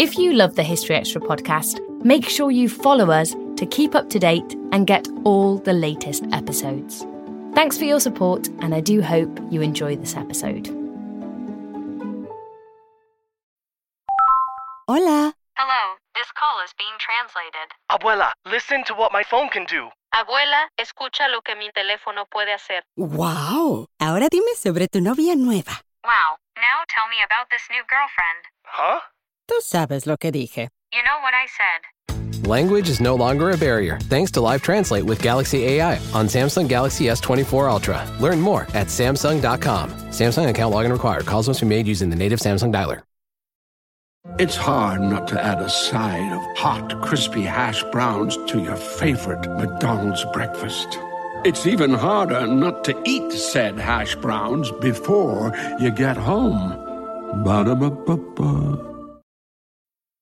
If you love the History Extra podcast, make sure you follow us to keep up to date and get all the latest episodes. Thanks for your support, and I do hope you enjoy this episode. Hola. Hello, this call is being translated. Abuela, listen to what my phone can do. Abuela, escucha lo que mi teléfono puede hacer. Wow. Ahora dime sobre tu novia nueva. Wow, now tell me about this new girlfriend. Huh? Tú sabes lo que dije. You know what I said. Language is no longer a barrier thanks to Live Translate with Galaxy AI on Samsung Galaxy S24 Ultra. Learn more at Samsung.com. Samsung account login required. Calls must be made using the native Samsung dialer. It's hard not to add a side of hot, crispy hash browns to your favorite McDonald's breakfast. It's even harder not to eat said hash browns before you get home. Ba-da-ba-ba-ba.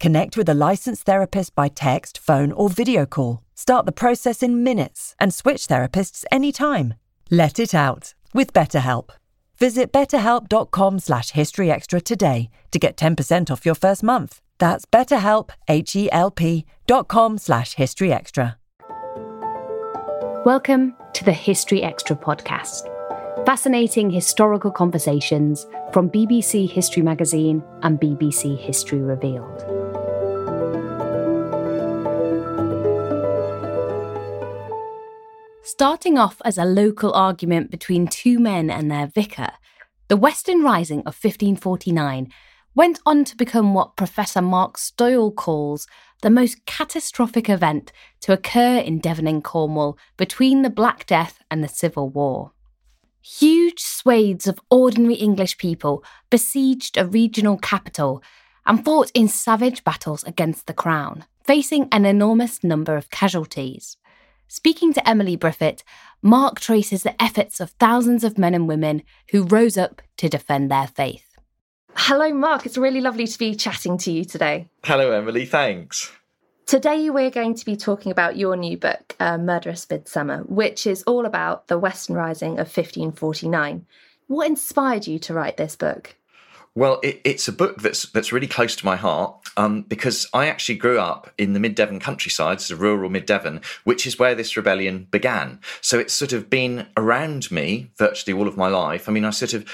Connect with a licensed therapist by text, phone, or video call. Start the process in minutes and switch therapists anytime. Let it out with BetterHelp. Visit betterhelp.com slash historyextra today to get 10% off your first month. That's betterhelp, H-E-L-P dot com slash historyextra. Welcome to the History Extra podcast. Fascinating historical conversations from BBC History Magazine and BBC History Revealed. Starting off as a local argument between two men and their vicar, the Western Rising of 1549 went on to become what Professor Mark Stoyle calls the most catastrophic event to occur in Devon and Cornwall between the Black Death and the Civil War. Huge swathes of ordinary English people besieged a regional capital and fought in savage battles against the crown, facing an enormous number of casualties. Speaking to Emily Briffett, Mark traces the efforts of thousands of men and women who rose up to defend their faith. Hello, Mark. It's really lovely to be chatting to you today. Hello, Emily. Thanks. Today, we're going to be talking about your new book, uh, Murderous Midsummer, which is all about the Western Rising of 1549. What inspired you to write this book? Well, it, it's a book that's that's really close to my heart um, because I actually grew up in the Mid Devon countryside, so rural Mid Devon, which is where this rebellion began. So it's sort of been around me virtually all of my life. I mean, I sort of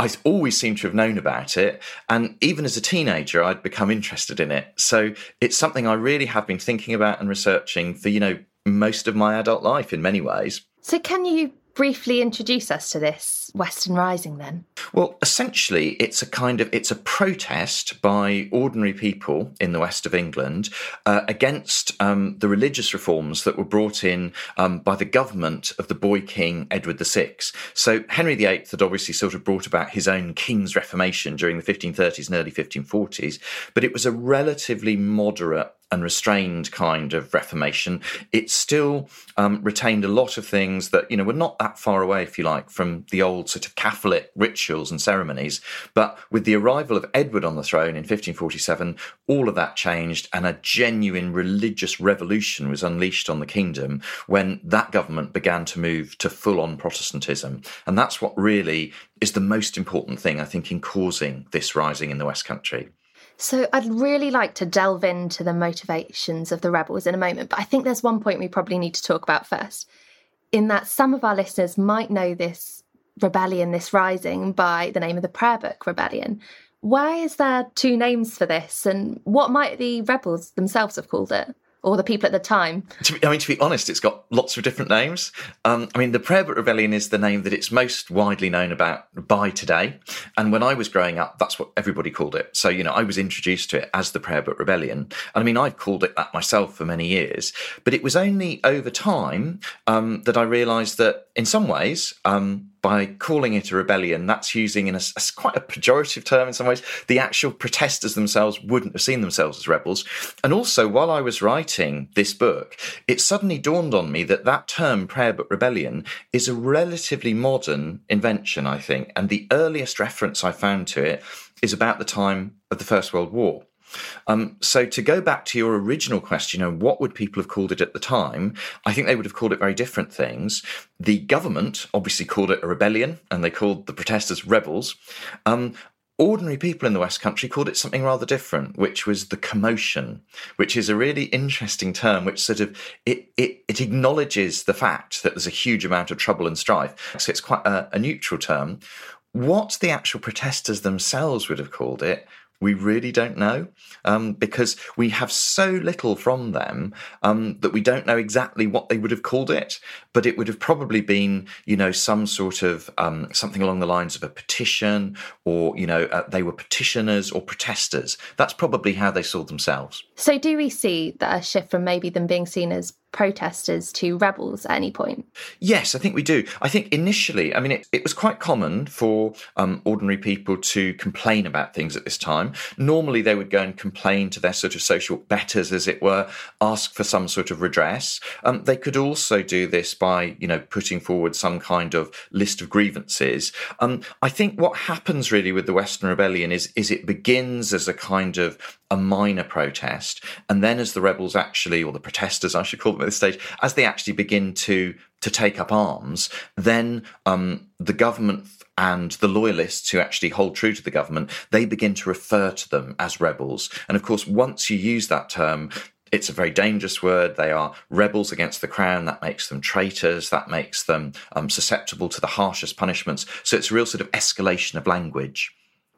I always seem to have known about it. And even as a teenager, I'd become interested in it. So it's something I really have been thinking about and researching for, you know, most of my adult life in many ways. So, can you briefly introduce us to this Western Rising then? Well, essentially, it's a kind of it's a protest by ordinary people in the west of England uh, against um, the religious reforms that were brought in um, by the government of the boy king Edward VI. So Henry VIII had obviously sort of brought about his own king's reformation during the 1530s and early 1540s, but it was a relatively moderate and restrained kind of Reformation, it still um, retained a lot of things that, you know, were not that far away, if you like, from the old sort of Catholic rituals and ceremonies. But with the arrival of Edward on the throne in 1547, all of that changed and a genuine religious revolution was unleashed on the kingdom when that government began to move to full on Protestantism. And that's what really is the most important thing, I think, in causing this rising in the West Country. So I'd really like to delve into the motivations of the rebels in a moment, but I think there's one point we probably need to talk about first. In that some of our listeners might know this rebellion, this rising, by the name of the Prayer Book Rebellion. Why is there two names for this, and what might the rebels themselves have called it? Or the people at the time? Be, I mean, to be honest, it's got lots of different names. Um, I mean, the Prayer Book Rebellion is the name that it's most widely known about by today. And when I was growing up, that's what everybody called it. So, you know, I was introduced to it as the Prayer Book Rebellion. And I mean, I've called it that myself for many years. But it was only over time um, that I realised that in some ways, um, by calling it a rebellion, that's using in a, a, quite a pejorative term in some ways. The actual protesters themselves wouldn't have seen themselves as rebels. And also, while I was writing this book, it suddenly dawned on me that that term, prayer book rebellion, is a relatively modern invention, I think. And the earliest reference I found to it is about the time of the First World War. Um, so to go back to your original question, know, what would people have called it at the time? I think they would have called it very different things. The government obviously called it a rebellion, and they called the protesters rebels. Um, ordinary people in the West Country called it something rather different, which was the commotion, which is a really interesting term, which sort of it it, it acknowledges the fact that there's a huge amount of trouble and strife. So it's quite a, a neutral term. What the actual protesters themselves would have called it we really don't know um, because we have so little from them um, that we don't know exactly what they would have called it. But it would have probably been, you know, some sort of um, something along the lines of a petition, or you know, uh, they were petitioners or protesters. That's probably how they saw themselves. So, do we see that a shift from maybe them being seen as protesters to rebels at any point? Yes, I think we do. I think initially, I mean, it, it was quite common for um, ordinary people to complain about things at this time. Normally, they would go and complain to their sort of social betters, as it were, ask for some sort of redress. Um, they could also do this by, you know, putting forward some kind of list of grievances. Um, I think what happens really with the Western Rebellion is, is it begins as a kind of a minor protest, and then as the rebels actually, or the protesters, I should call them at this stage, as they actually begin to to take up arms, then um, the government and the loyalists who actually hold true to the government, they begin to refer to them as rebels. And of course, once you use that term, it's a very dangerous word. They are rebels against the crown. That makes them traitors. That makes them um, susceptible to the harshest punishments. So it's a real sort of escalation of language.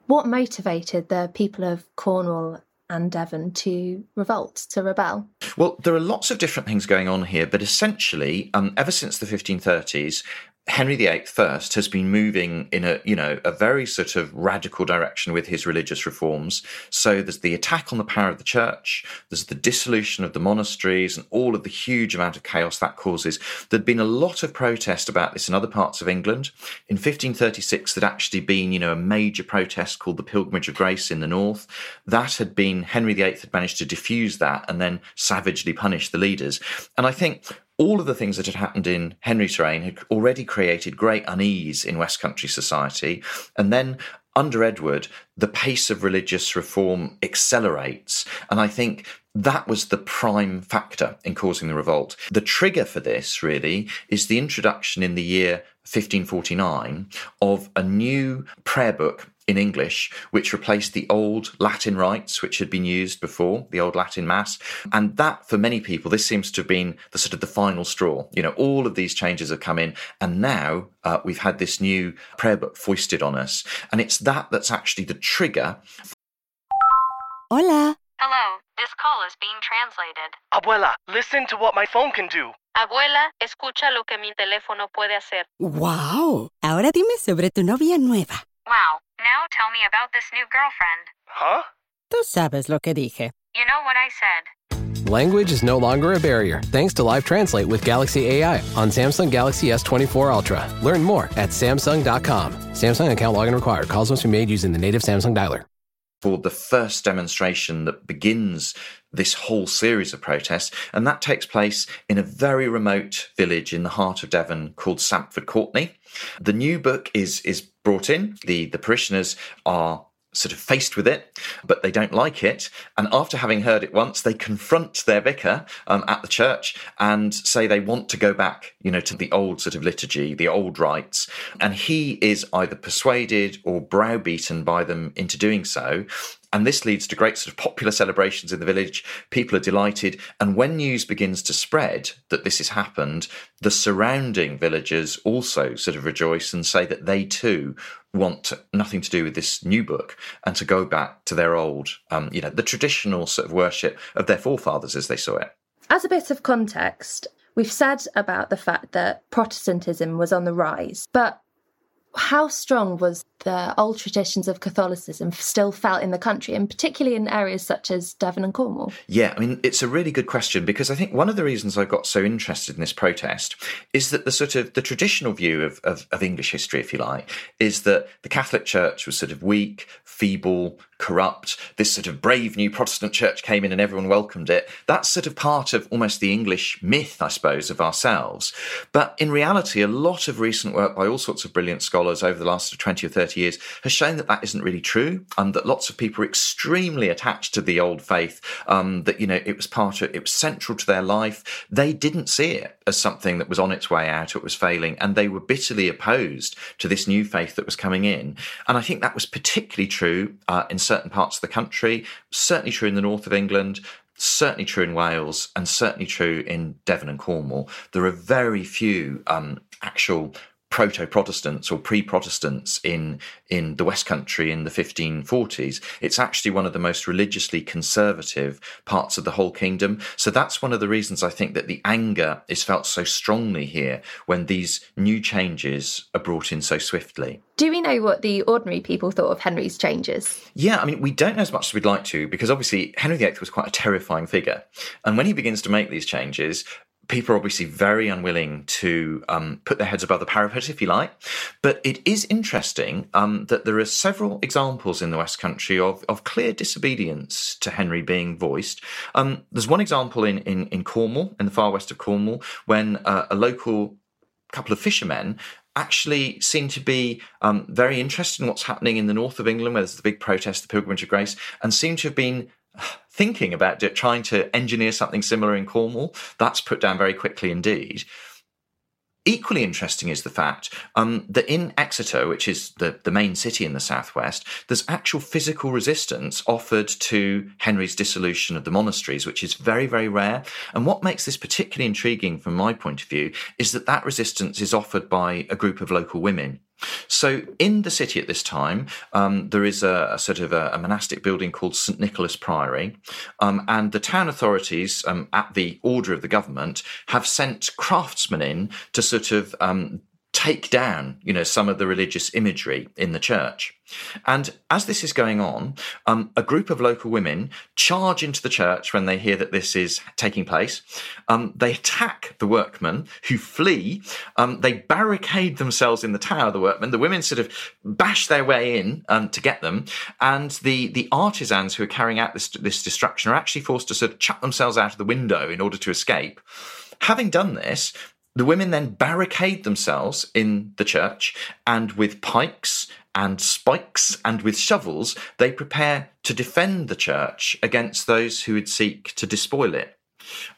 What motivated the people of Cornwall and Devon to revolt, to rebel? Well, there are lots of different things going on here, but essentially, um, ever since the 1530s, Henry VIII first has been moving in a you know a very sort of radical direction with his religious reforms. So there's the attack on the power of the church, there's the dissolution of the monasteries, and all of the huge amount of chaos that causes. There'd been a lot of protest about this in other parts of England. In 1536, there'd actually been you know a major protest called the Pilgrimage of Grace in the north. That had been Henry VIII had managed to diffuse that and then savagely punish the leaders. And I think all of the things that had happened in Henry's reign had already created great unease in West Country society. And then under Edward, the pace of religious reform accelerates. And I think that was the prime factor in causing the revolt. The trigger for this, really, is the introduction in the year 1549 of a new prayer book in English, which replaced the old Latin rites which had been used before, the old Latin Mass. And that, for many people, this seems to have been the sort of the final straw. You know, all of these changes have come in, and now uh, we've had this new prayer book foisted on us. And it's that that's actually the trigger. Hola. Hello, this call is being translated. Abuela, listen to what my phone can do. Abuela, escucha lo que mi teléfono puede hacer. Wow. Ahora dime sobre tu novia nueva. Wow, now tell me about this new girlfriend. Huh? Tú sabes lo que dije. You know what I said. Language is no longer a barrier thanks to Live Translate with Galaxy AI on Samsung Galaxy S24 Ultra. Learn more at Samsung.com. Samsung account login required. Calls must be made using the native Samsung dialer. For the first demonstration that begins this whole series of protests, and that takes place in a very remote village in the heart of Devon called Sampford Courtenay. The new book is is brought in. The the parishioners are sort of faced with it, but they don't like it. And after having heard it once, they confront their vicar um, at the church and say they want to go back, you know, to the old sort of liturgy, the old rites. And he is either persuaded or browbeaten by them into doing so. And this leads to great sort of popular celebrations in the village. People are delighted. And when news begins to spread that this has happened, the surrounding villagers also sort of rejoice and say that they too want nothing to do with this new book and to go back to their old, um, you know, the traditional sort of worship of their forefathers as they saw it. As a bit of context, we've said about the fact that Protestantism was on the rise, but how strong was the old traditions of Catholicism still felt in the country, and particularly in areas such as Devon and Cornwall? Yeah, I mean, it's a really good question because I think one of the reasons I got so interested in this protest is that the sort of the traditional view of, of, of English history, if you like, is that the Catholic Church was sort of weak, feeble, corrupt. This sort of brave new Protestant church came in and everyone welcomed it. That's sort of part of almost the English myth, I suppose, of ourselves. But in reality, a lot of recent work by all sorts of brilliant scholars over the last 20 or 30 years has shown that that isn't really true, and that lots of people are extremely attached to the old faith, um, that, you know, it was part of, it was central to their life. They didn't see it as something that was on its way out, it was failing, and they were bitterly opposed to this new faith that was coming in. And I think that was particularly true uh, in certain parts of the country, certainly true in the north of England, certainly true in Wales, and certainly true in Devon and Cornwall. There are very few um, actual proto-Protestants or pre-Protestants in in the West Country in the 1540s. It's actually one of the most religiously conservative parts of the whole kingdom. So that's one of the reasons I think that the anger is felt so strongly here when these new changes are brought in so swiftly. Do we know what the ordinary people thought of Henry's changes? Yeah, I mean, we don't know as much as we'd like to because obviously Henry VIII was quite a terrifying figure. And when he begins to make these changes, people are obviously very unwilling to um, put their heads above the parapet, if you like. But it is interesting um, that there are several examples in the West Country of, of clear disobedience to Henry being voiced. Um, there's one example in, in, in Cornwall, in the far west of Cornwall, when uh, a local couple of fishermen actually seem to be um, very interested in what's happening in the north of England, where there's the big protest, the Pilgrimage of Grace, and seem to have been thinking about trying to engineer something similar in Cornwall. That's put down very quickly indeed. Equally interesting is the fact um, that in Exeter, which is the, the main city in the southwest, there's actual physical resistance offered to Henry's dissolution of the monasteries, which is very, very rare. And what makes this particularly intriguing from my point of view is that that resistance is offered by a group of local women. So, in the city at this time, um, there is a, a sort of a, a, monastic building called St Nicholas Priory, um, and the town authorities, um, at the order of the government, have sent craftsmen in to sort of um, take down, you know, some of the religious imagery in the church. And as this is going on, um, a group of local women charge into the church when they hear that this is taking place. Um, they attack the workmen who flee. Um, they barricade themselves in the tower, of the workmen. The women sort of bash their way in um, to get them. And the, the artisans who are carrying out this, this destruction are actually forced to sort of chuck themselves out of the window in order to escape. Having done this, the women then barricade themselves in the church and with pikes and spikes and with shovels, they prepare to defend the church against those who would seek to despoil it.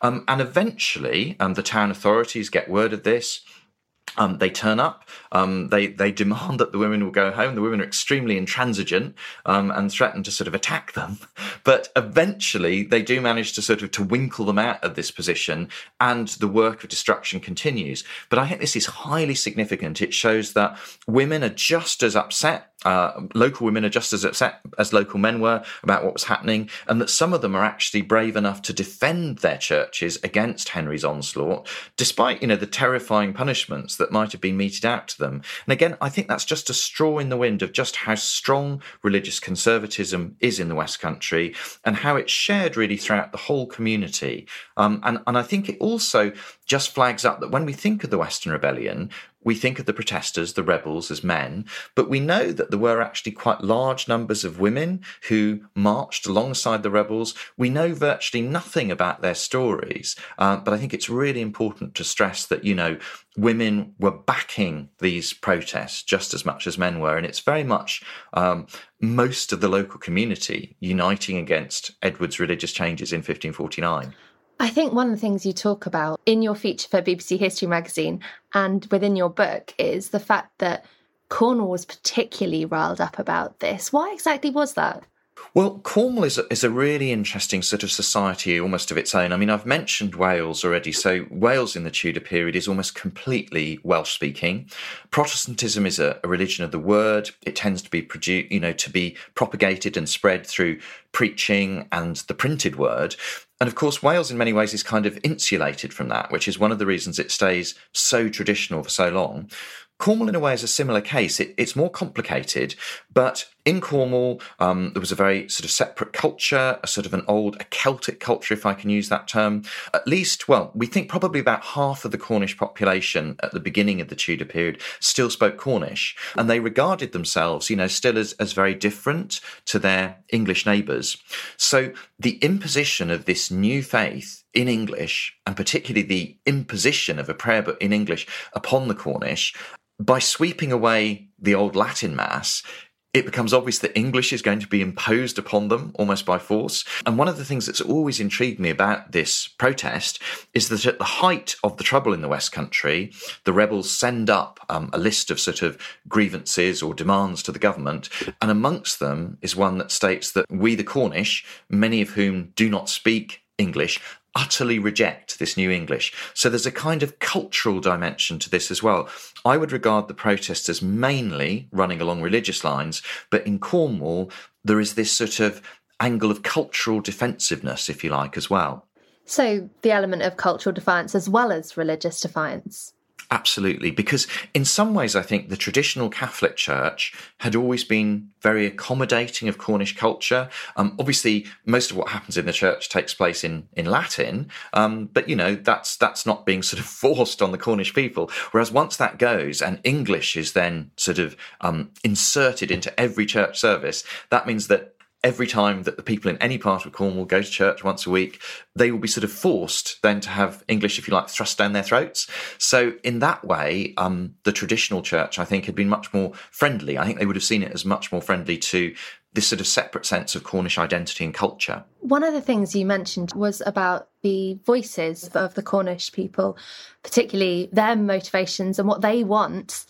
Um, and eventually, um, the town authorities get word of this. Um, they turn up. Um, they they demand that the women will go home. The women are extremely intransigent um, and threaten to sort of attack them. But eventually, they do manage to sort of to winkle them out of this position, and the work of destruction continues. But I think this is highly significant. It shows that women are just as upset uh, local women are just as upset as local men were about what was happening, and that some of them are actually brave enough to defend their churches against Henry's onslaught, despite you know the terrifying punishments that might have been meted out to them. And again, I think that's just a straw in the wind of just how strong religious conservatism is in the West Country and how it's shared really throughout the whole community. Um, and and I think it also just flags up that when we think of the Western Rebellion, we think of the protesters, the rebels, as men, but we know that there were actually quite large numbers of women who marched alongside the rebels. We know virtually nothing about their stories, uh, but I think it's really important to stress that, you know, women were backing these protests just as much as men were, and it's very much um, most of the local community uniting against Edward's religious changes in 1549. I think one of the things you talk about in your feature for BBC History magazine and within your book is the fact that Cornwall was particularly riled up about this. Why exactly was that? Well, Cornwall is a, is a really interesting sort of society, almost of its own. I mean, I've mentioned Wales already. So, Wales in the Tudor period is almost completely Welsh speaking. Protestantism is a, a religion of the word. It tends to be produced, you know, to be propagated and spread through preaching and the printed word. And of course, Wales in many ways is kind of insulated from that, which is one of the reasons it stays so traditional for so long. Cornwall, in a way, is a similar case. It, it's more complicated, but in Cornwall, um, there was a very sort of separate culture, a sort of an old, a Celtic culture, if I can use that term. At least, well, we think probably about half of the Cornish population at the beginning of the Tudor period still spoke Cornish, and they regarded themselves, you know, still as, as very different to their English neighbours. So the imposition of this new faith in English, and particularly the imposition of a prayer book in English upon the Cornish, by sweeping away the old Latin Mass, it becomes obvious that English is going to be imposed upon them almost by force. And one of the things that's always intrigued me about this protest is that at the height of the trouble in the West Country, the rebels send up um, a list of sort of grievances or demands to the government. And amongst them is one that states that we, the Cornish, many of whom do not speak English, utterly reject this new English. So there's a kind of cultural dimension to this as well. I would regard the protest as mainly running along religious lines, but in Cornwall, there is this sort of angle of cultural defensiveness, if you like, as well. So the element of cultural defiance as well as religious defiance. Absolutely, because in some ways, I think the traditional Catholic Church had always been very accommodating of Cornish culture. Um, obviously, most of what happens in the church takes place in in Latin, um, but you know that's that's not being sort of forced on the Cornish people. Whereas once that goes and English is then sort of um, inserted into every church service, that means that every time that the people in any part of Cornwall go to church once a week, they will be sort of forced then to have English, if you like, thrust down their throats. So, in that way, um, the traditional church, I think, had been much more friendly. I think they would have seen it as much more friendly to this sort of separate sense of Cornish identity and culture. One of the things you mentioned was about the voices of the Cornish people, particularly their motivations and what they want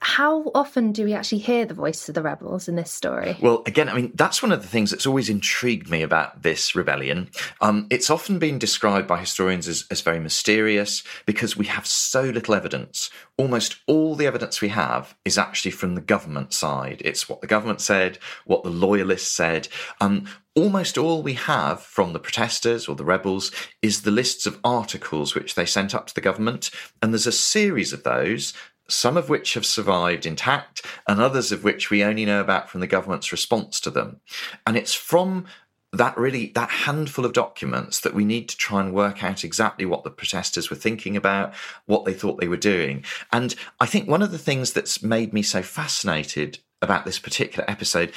how often do we actually hear the voice of the rebels in this story? Well, again, I mean, that's one of the things that's always intrigued me about this rebellion. Um, it's often been described by historians as, as very mysterious because we have so little evidence. Almost all the evidence we have is actually from the government side. It's what the government said, what the loyalists said. Um, almost all we have from the protesters or the rebels is the lists of articles which they sent up to the government. And there's a series of those some of which have survived intact, and others of which we only know about from the government's response to them. And it's from that really that handful of documents that we need to try and work out exactly what the protesters were thinking about what they thought they were doing and i think one of the things that's made me so fascinated about this particular episode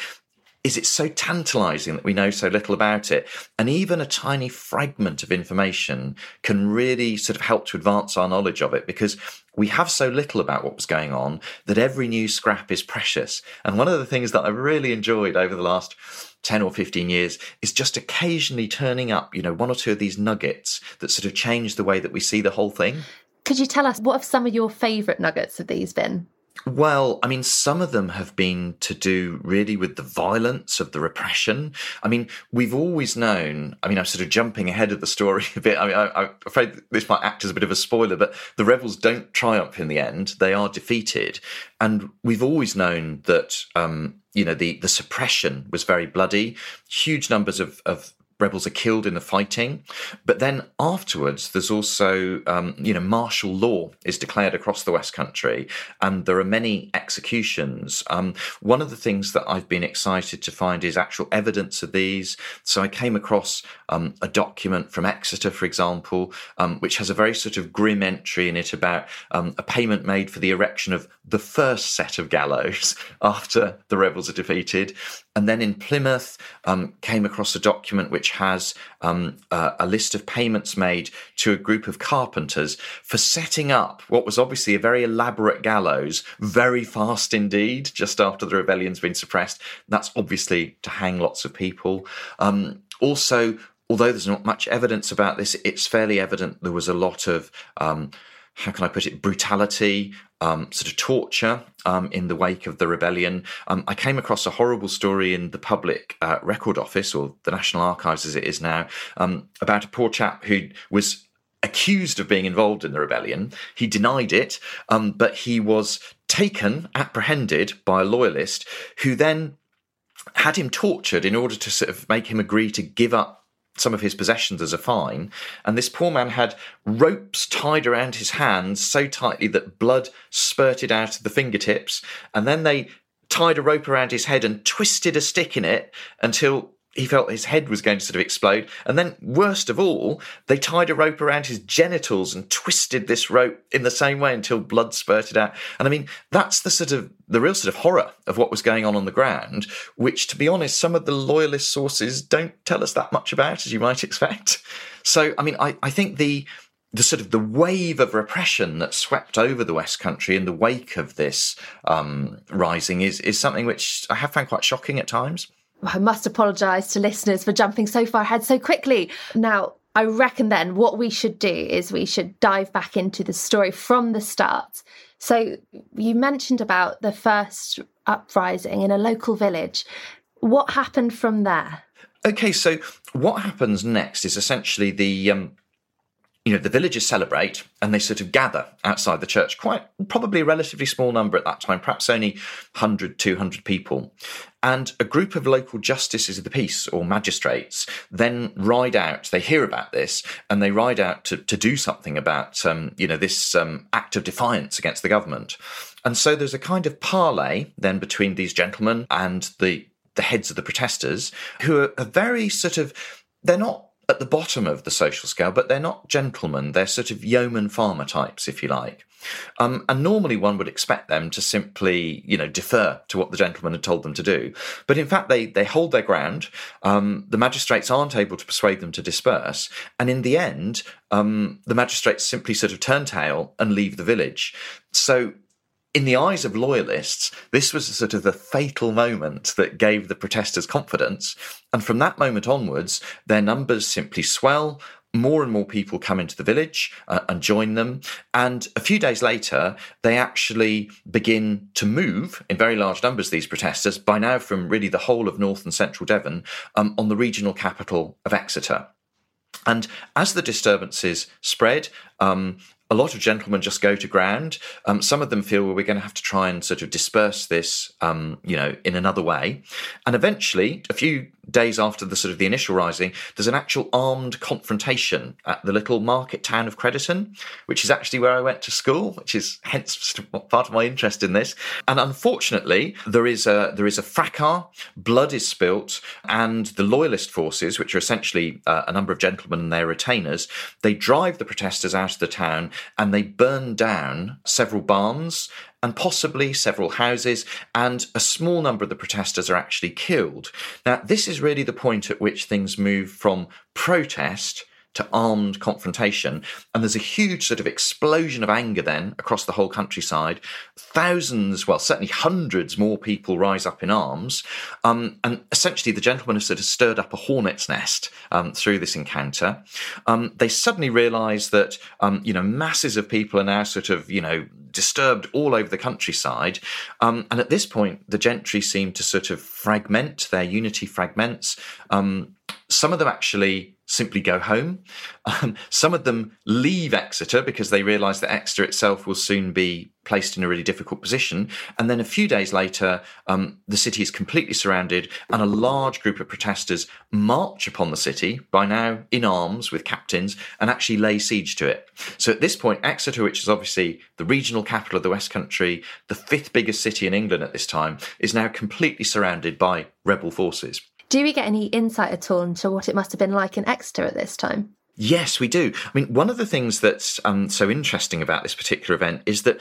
is it's so tantalizing that we know so little about it. And even a tiny fragment of information can really sort of help to advance our knowledge of it because we have so little about what was going on that every new scrap is precious. And one of the things that I've really enjoyed over the last 10 or 15 years is just occasionally turning up, you know, one or two of these nuggets that sort of change the way that we see the whole thing. Could you tell us what have some of your favourite nuggets of these been? Well, I mean, some of them have been to do really with the violence of the repression. I mean, we've always known, I mean, I'm sort of jumping ahead of the story a bit. I mean, I, am afraid this might act as a bit of a spoiler, but the rebels don't triumph in the end. They are defeated. And we've always known that, um, you know, the, the suppression was very bloody. Huge numbers of, of rebels are killed in the fighting. But then afterwards, there's also, um, you know, martial law is declared across the West Country, and there are many executions. Um, one of the things that I've been excited to find is actual evidence of these. So I came across um, a document from Exeter, for example, um, which has a very sort of grim entry in it about um, a payment made for the erection of the first set of gallows after the rebels are defeated. And then in Plymouth, um, came across a document which has um, uh, a list of payments made to a group of carpenters for setting up what was obviously a very elaborate gallows very fast indeed, just after the rebellion's been suppressed. That's obviously to hang lots of people. Um, also, although there's not much evidence about this, it's fairly evident there was a lot of um, how can I put it, brutality, um, sort of torture um, in the wake of the rebellion. Um, I came across a horrible story in the Public uh, Record Office, or the National Archives as it is now, um, about a poor chap who was accused of being involved in the rebellion. He denied it, um, but he was taken, apprehended by a loyalist who then had him tortured in order to sort of make him agree to give up some of his possessions as a fine, and this poor man had ropes tied around his hands so tightly that blood spurted out of the fingertips, and then they tied a rope around his head and twisted a stick in it until he felt his head was going to sort of explode. And then, worst of all, they tied a rope around his genitals and twisted this rope in the same way until blood spurted out. And I mean, that's the sort of the real sort of horror of what was going on on the ground, which, to be honest, some of the loyalist sources don't tell us that much about, as you might expect. So, I mean, I, I think the the sort of the wave of repression that swept over the West Country in the wake of this um, rising is is something which I have found quite shocking at times. I must apologise to listeners for jumping so far ahead so quickly. Now, I reckon then what we should do is we should dive back into the story from the start. So, you mentioned about the first uprising in a local village. What happened from there? Okay, so what happens next is essentially the um, you know, the villagers celebrate and they sort of gather outside the church, quite probably a relatively small number at that time, perhaps only 100, 200 people. And a group of local justices of the peace or magistrates then ride out, they hear about this and they ride out to, to do something about, um, you know, this um, act of defiance against the government. And so there's a kind of parley then between these gentlemen and the, the heads of the protesters who are, are very sort of, they're not at the bottom of the social scale, but they're not gentlemen. They're sort of yeoman farmer types, if you like. Um, and normally one would expect them to simply, you know, defer to what the gentleman had told them to do. But in fact, they, they hold their ground. Um, the magistrates aren't able to persuade them to disperse. And in the end, um, the magistrates simply sort of turn tail and leave the village. So in the eyes of loyalists, this was sort of the fatal moment that gave the protesters confidence. And from that moment onwards, their numbers simply swell. More and more people come into the village uh, and join them. And a few days later, they actually begin to move in very large numbers, these protesters, by now from really the whole of North and Central Devon, um, on the regional capital of Exeter. And as the disturbances spread, um, a lot of gentlemen just go to ground. Um, some of them feel well, we're going to have to try and sort of disperse this, um, you know, in another way. And eventually, a few days after the sort of the initial rising, there's an actual armed confrontation at the little market town of Crediton, which is actually where I went to school, which is hence part of my interest in this. And unfortunately, there is a there is a fracas, blood is spilt, and the loyalist forces, which are essentially uh, a number of gentlemen and their retainers, they drive the protesters out of the town and they burn down several barns and possibly several houses, and a small number of the protesters are actually killed. Now, this is really the point at which things move from protest to armed confrontation. And there's a huge sort of explosion of anger then across the whole countryside. Thousands, well, certainly hundreds more people rise up in arms. Um, and essentially, the gentlemen have sort of stirred up a hornet's nest um, through this encounter. Um, they suddenly realise that, um, you know, masses of people are now sort of, you know, disturbed all over the countryside. Um, and at this point, the gentry seem to sort of fragment, their unity fragments. Um, some of them actually simply go home. Um, some of them leave Exeter because they realise that Exeter itself will soon be placed in a really difficult position. And then a few days later, um, the city is completely surrounded, and a large group of protesters march upon the city, by now in arms with captains, and actually lay siege to it. So at this point, Exeter, which is obviously the regional capital of the West Country, the fifth biggest city in England at this time, is now completely surrounded by rebel forces. Do we get any insight at all into what it must have been like in Exeter at this time? Yes, we do. I mean, one of the things that's um, so interesting about this particular event is that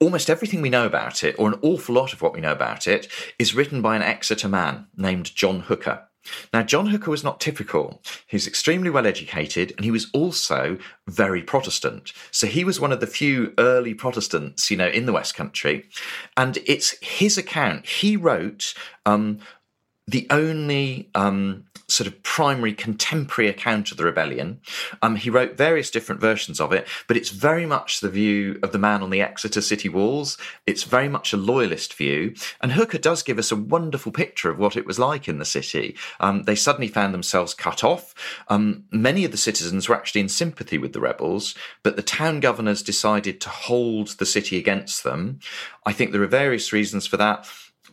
almost everything we know about it, or an awful lot of what we know about it, is written by an Exeter man named John Hooker. Now, John Hooker was not typical. He was extremely well educated and he was also very Protestant. So he was one of the few early Protestants, you know, in the West Country. And it's his account. He wrote um, the only um, sort of primary contemporary account of the rebellion. Um, he wrote various different versions of it, but it's very much the view of the man on the Exeter city walls. It's very much a loyalist view. And Hooker does give us a wonderful picture of what it was like in the city. Um, they suddenly found themselves cut off. Um, many of the citizens were actually in sympathy with the rebels, but the town governors decided to hold the city against them. I think there are various reasons for that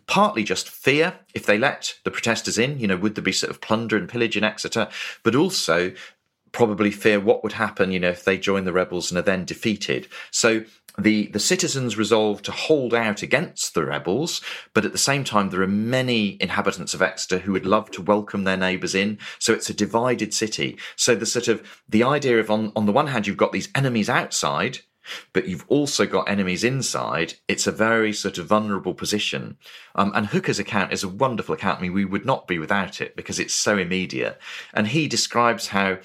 partly just fear if they let the protesters in, you know, would there be sort of plunder and pillage in Exeter, but also probably fear what would happen, you know, if they join the rebels and are then defeated. So the, the citizens resolved to hold out against the rebels, but at the same time, there are many inhabitants of Exeter who would love to welcome their neighbours in. So it's a divided city. So the sort of the idea of on, on the one hand, you've got these enemies outside but you've also got enemies inside, it's a very sort of vulnerable position. Um, and Hooker's account is a wonderful account. I mean, we would not be without it because it's so immediate. And he describes how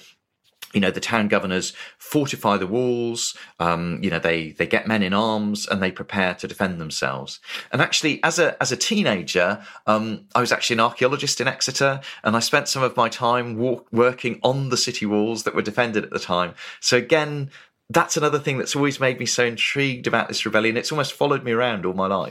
you know the town governors fortify the walls um, you know they they get men in arms and they prepare to defend themselves and actually as a as a teenager um, i was actually an archaeologist in exeter and i spent some of my time walk, working on the city walls that were defended at the time so again that's another thing that's always made me so intrigued about this rebellion. It's almost followed me around all my life.